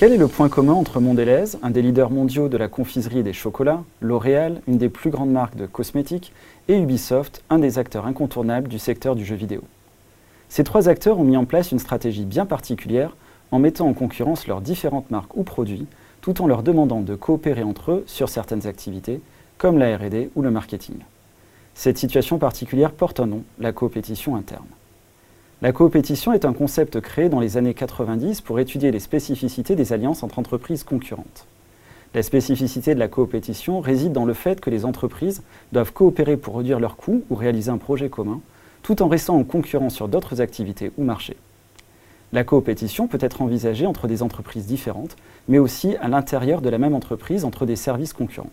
Quel est le point commun entre Mondelez, un des leaders mondiaux de la confiserie des chocolats, L'Oréal, une des plus grandes marques de cosmétiques, et Ubisoft, un des acteurs incontournables du secteur du jeu vidéo? Ces trois acteurs ont mis en place une stratégie bien particulière en mettant en concurrence leurs différentes marques ou produits, tout en leur demandant de coopérer entre eux sur certaines activités, comme la RD ou le marketing. Cette situation particulière porte un nom, la coopétition interne. La coopétition est un concept créé dans les années 90 pour étudier les spécificités des alliances entre entreprises concurrentes. La spécificité de la coopétition réside dans le fait que les entreprises doivent coopérer pour réduire leurs coûts ou réaliser un projet commun, tout en restant en concurrence sur d'autres activités ou marchés. La coopétition peut être envisagée entre des entreprises différentes, mais aussi à l'intérieur de la même entreprise entre des services concurrents.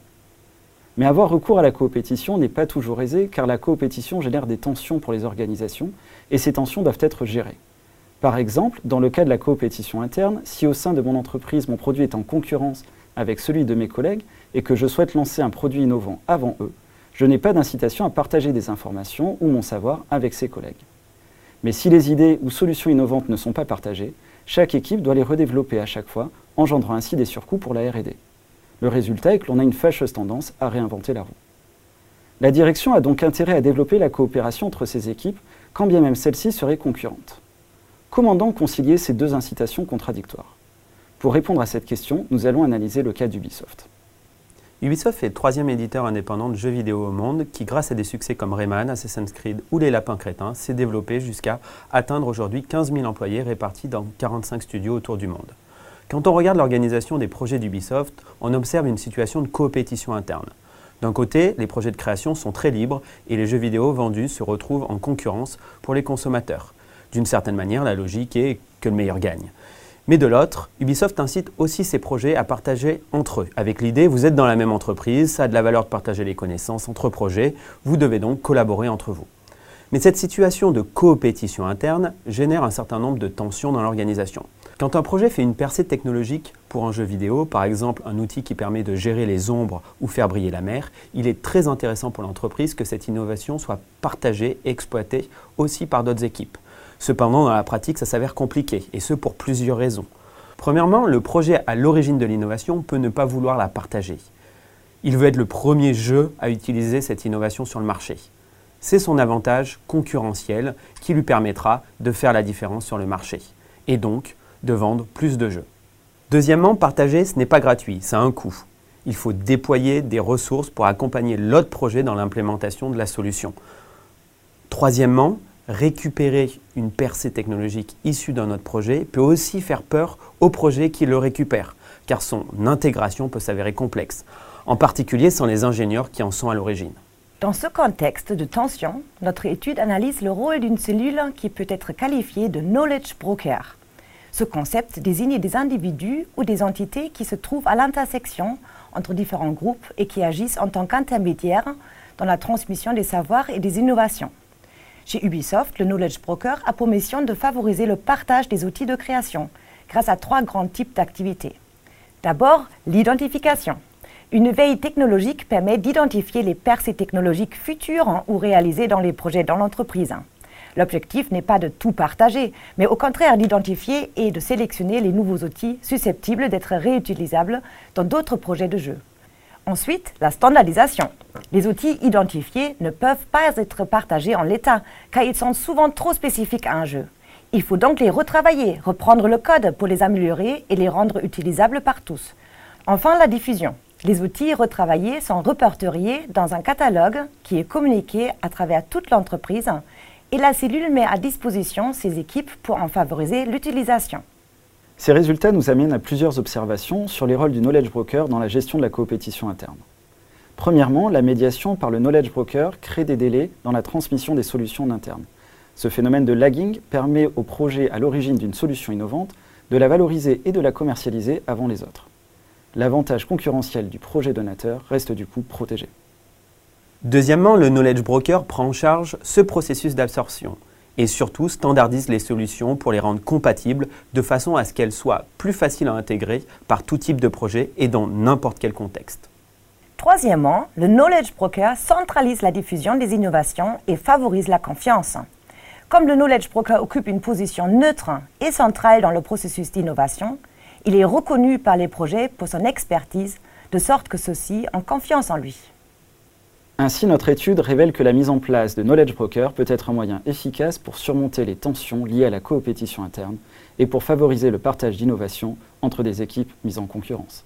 Mais avoir recours à la coopétition n'est pas toujours aisé car la coopétition génère des tensions pour les organisations et ces tensions doivent être gérées. Par exemple, dans le cas de la coopétition interne, si au sein de mon entreprise mon produit est en concurrence avec celui de mes collègues et que je souhaite lancer un produit innovant avant eux, je n'ai pas d'incitation à partager des informations ou mon savoir avec ses collègues. Mais si les idées ou solutions innovantes ne sont pas partagées, chaque équipe doit les redévelopper à chaque fois, engendrant ainsi des surcoûts pour la RD. Le résultat est que l'on a une fâcheuse tendance à réinventer la roue. La direction a donc intérêt à développer la coopération entre ces équipes, quand bien même celles-ci seraient concurrentes. Comment donc concilier ces deux incitations contradictoires? Pour répondre à cette question, nous allons analyser le cas d'Ubisoft. Ubisoft est le troisième éditeur indépendant de jeux vidéo au monde qui, grâce à des succès comme Rayman, Assassin's Creed ou Les Lapins Crétins, s'est développé jusqu'à atteindre aujourd'hui 15 000 employés répartis dans 45 studios autour du monde. Quand on regarde l'organisation des projets d'Ubisoft, on observe une situation de coopétition interne. D'un côté, les projets de création sont très libres et les jeux vidéo vendus se retrouvent en concurrence pour les consommateurs. D'une certaine manière, la logique est que le meilleur gagne. Mais de l'autre, Ubisoft incite aussi ses projets à partager entre eux. Avec l'idée, vous êtes dans la même entreprise, ça a de la valeur de partager les connaissances entre projets, vous devez donc collaborer entre vous. Mais cette situation de coopétition interne génère un certain nombre de tensions dans l'organisation. Quand un projet fait une percée technologique pour un jeu vidéo, par exemple un outil qui permet de gérer les ombres ou faire briller la mer, il est très intéressant pour l'entreprise que cette innovation soit partagée et exploitée aussi par d'autres équipes. Cependant, dans la pratique, ça s'avère compliqué, et ce pour plusieurs raisons. Premièrement, le projet à l'origine de l'innovation peut ne pas vouloir la partager. Il veut être le premier jeu à utiliser cette innovation sur le marché. C'est son avantage concurrentiel qui lui permettra de faire la différence sur le marché. Et donc, de vendre plus de jeux. Deuxièmement, partager, ce n'est pas gratuit, ça a un coût. Il faut déployer des ressources pour accompagner l'autre projet dans l'implémentation de la solution. Troisièmement, récupérer une percée technologique issue d'un autre projet peut aussi faire peur au projet qui le récupère, car son intégration peut s'avérer complexe, en particulier sans les ingénieurs qui en sont à l'origine. Dans ce contexte de tension, notre étude analyse le rôle d'une cellule qui peut être qualifiée de knowledge broker. Ce concept désigne des individus ou des entités qui se trouvent à l'intersection entre différents groupes et qui agissent en tant qu'intermédiaires dans la transmission des savoirs et des innovations. Chez Ubisoft, le Knowledge Broker a pour mission de favoriser le partage des outils de création grâce à trois grands types d'activités. D'abord, l'identification. Une veille technologique permet d'identifier les percées technologiques futures ou réalisées dans les projets dans l'entreprise. L'objectif n'est pas de tout partager, mais au contraire d'identifier et de sélectionner les nouveaux outils susceptibles d'être réutilisables dans d'autres projets de jeu. Ensuite, la standardisation. Les outils identifiés ne peuvent pas être partagés en l'état, car ils sont souvent trop spécifiques à un jeu. Il faut donc les retravailler, reprendre le code pour les améliorer et les rendre utilisables par tous. Enfin, la diffusion. Les outils retravaillés sont repertoriés dans un catalogue qui est communiqué à travers toute l'entreprise et la cellule met à disposition ses équipes pour en favoriser l'utilisation. Ces résultats nous amènent à plusieurs observations sur les rôles du knowledge broker dans la gestion de la coopétition interne. Premièrement, la médiation par le knowledge broker crée des délais dans la transmission des solutions internes. Ce phénomène de lagging permet au projet à l'origine d'une solution innovante de la valoriser et de la commercialiser avant les autres. L'avantage concurrentiel du projet donateur reste du coup protégé. Deuxièmement, le knowledge broker prend en charge ce processus d'absorption et surtout standardise les solutions pour les rendre compatibles de façon à ce qu'elles soient plus faciles à intégrer par tout type de projet et dans n'importe quel contexte. Troisièmement, le knowledge broker centralise la diffusion des innovations et favorise la confiance. Comme le knowledge broker occupe une position neutre et centrale dans le processus d'innovation, Il est reconnu par les projets pour son expertise, de sorte que ceux-ci ont confiance en lui. Ainsi, notre étude révèle que la mise en place de Knowledge Broker peut être un moyen efficace pour surmonter les tensions liées à la coopétition interne et pour favoriser le partage d'innovations entre des équipes mises en concurrence.